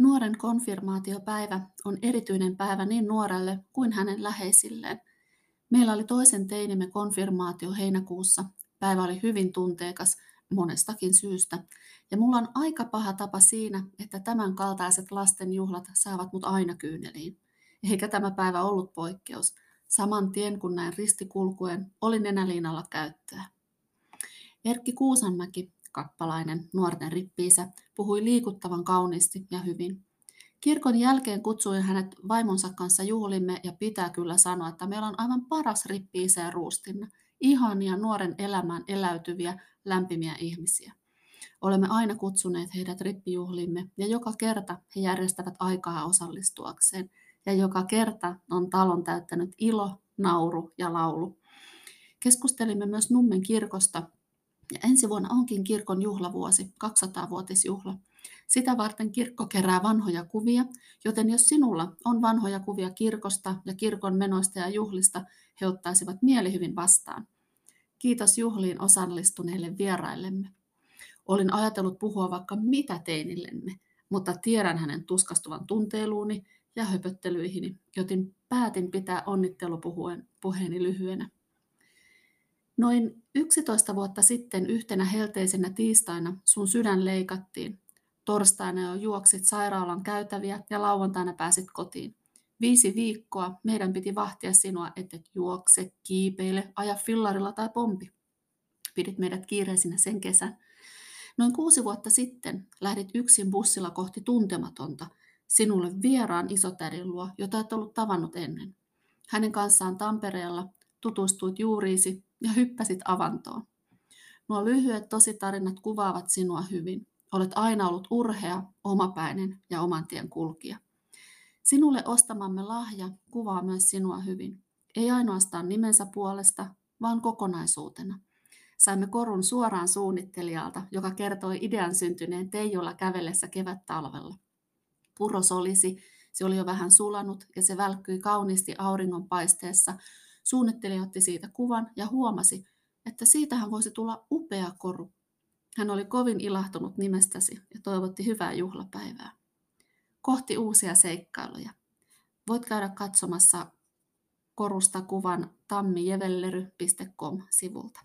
Nuoren konfirmaatiopäivä on erityinen päivä niin nuorelle kuin hänen läheisilleen. Meillä oli toisen teinimme konfirmaatio heinäkuussa. Päivä oli hyvin tunteikas monestakin syystä. Ja mulla on aika paha tapa siinä, että tämän kaltaiset lasten juhlat saavat mut aina kyyneliin. Eikä tämä päivä ollut poikkeus. Saman tien kun näin ristikulkuen, oli nenäliinalla käyttöä. Erkki Kuusanmäki, kappalainen, nuorten rippiisä, puhui liikuttavan kauniisti ja hyvin. Kirkon jälkeen kutsuin hänet vaimonsa kanssa juhlimme ja pitää kyllä sanoa, että meillä on aivan paras rippiisä ja ruustinna. Ihania nuoren elämään eläytyviä, lämpimiä ihmisiä. Olemme aina kutsuneet heidät rippijuhlimme ja joka kerta he järjestävät aikaa osallistuakseen. Ja joka kerta on talon täyttänyt ilo, nauru ja laulu. Keskustelimme myös Nummen kirkosta ja ensi vuonna onkin kirkon juhlavuosi, 200-vuotisjuhla. Sitä varten kirkko kerää vanhoja kuvia, joten jos sinulla on vanhoja kuvia kirkosta ja kirkon menoista ja juhlista, he ottaisivat mielihyvin vastaan. Kiitos juhliin osallistuneille vieraillemme. Olin ajatellut puhua vaikka mitä teinillemme, mutta tiedän hänen tuskastuvan tunteiluuni ja höpöttelyihini, joten päätin pitää onnittelupuheeni lyhyenä. Noin 11 vuotta sitten yhtenä helteisenä tiistaina sun sydän leikattiin. Torstaina jo juoksit sairaalan käytäviä ja lauantaina pääsit kotiin. Viisi viikkoa meidän piti vahtia sinua, et juokse, kiipeile, aja fillarilla tai pompi. Pidit meidät kiireisinä sen kesän. Noin kuusi vuotta sitten lähdit yksin bussilla kohti tuntematonta, sinulle vieraan isotädin luo, jota et ollut tavannut ennen. Hänen kanssaan Tampereella tutustuit juuriisi ja hyppäsit avantoon. Nuo lyhyet tositarinat kuvaavat sinua hyvin. Olet aina ollut urhea, omapäinen ja oman tien kulkija. Sinulle ostamamme lahja kuvaa myös sinua hyvin. Ei ainoastaan nimensä puolesta, vaan kokonaisuutena. Saimme korun suoraan suunnittelijalta, joka kertoi idean syntyneen Teijolla kävellessä kevät-talvella. Puro solisi, se oli jo vähän sulanut ja se välkkyi kauniisti auringon paisteessa, Suunnittelija otti siitä kuvan ja huomasi, että siitähän voisi tulla upea koru. Hän oli kovin ilahtunut nimestäsi ja toivotti hyvää juhlapäivää. Kohti uusia seikkailuja. Voit käydä katsomassa korusta kuvan tammijevellery.com sivulta.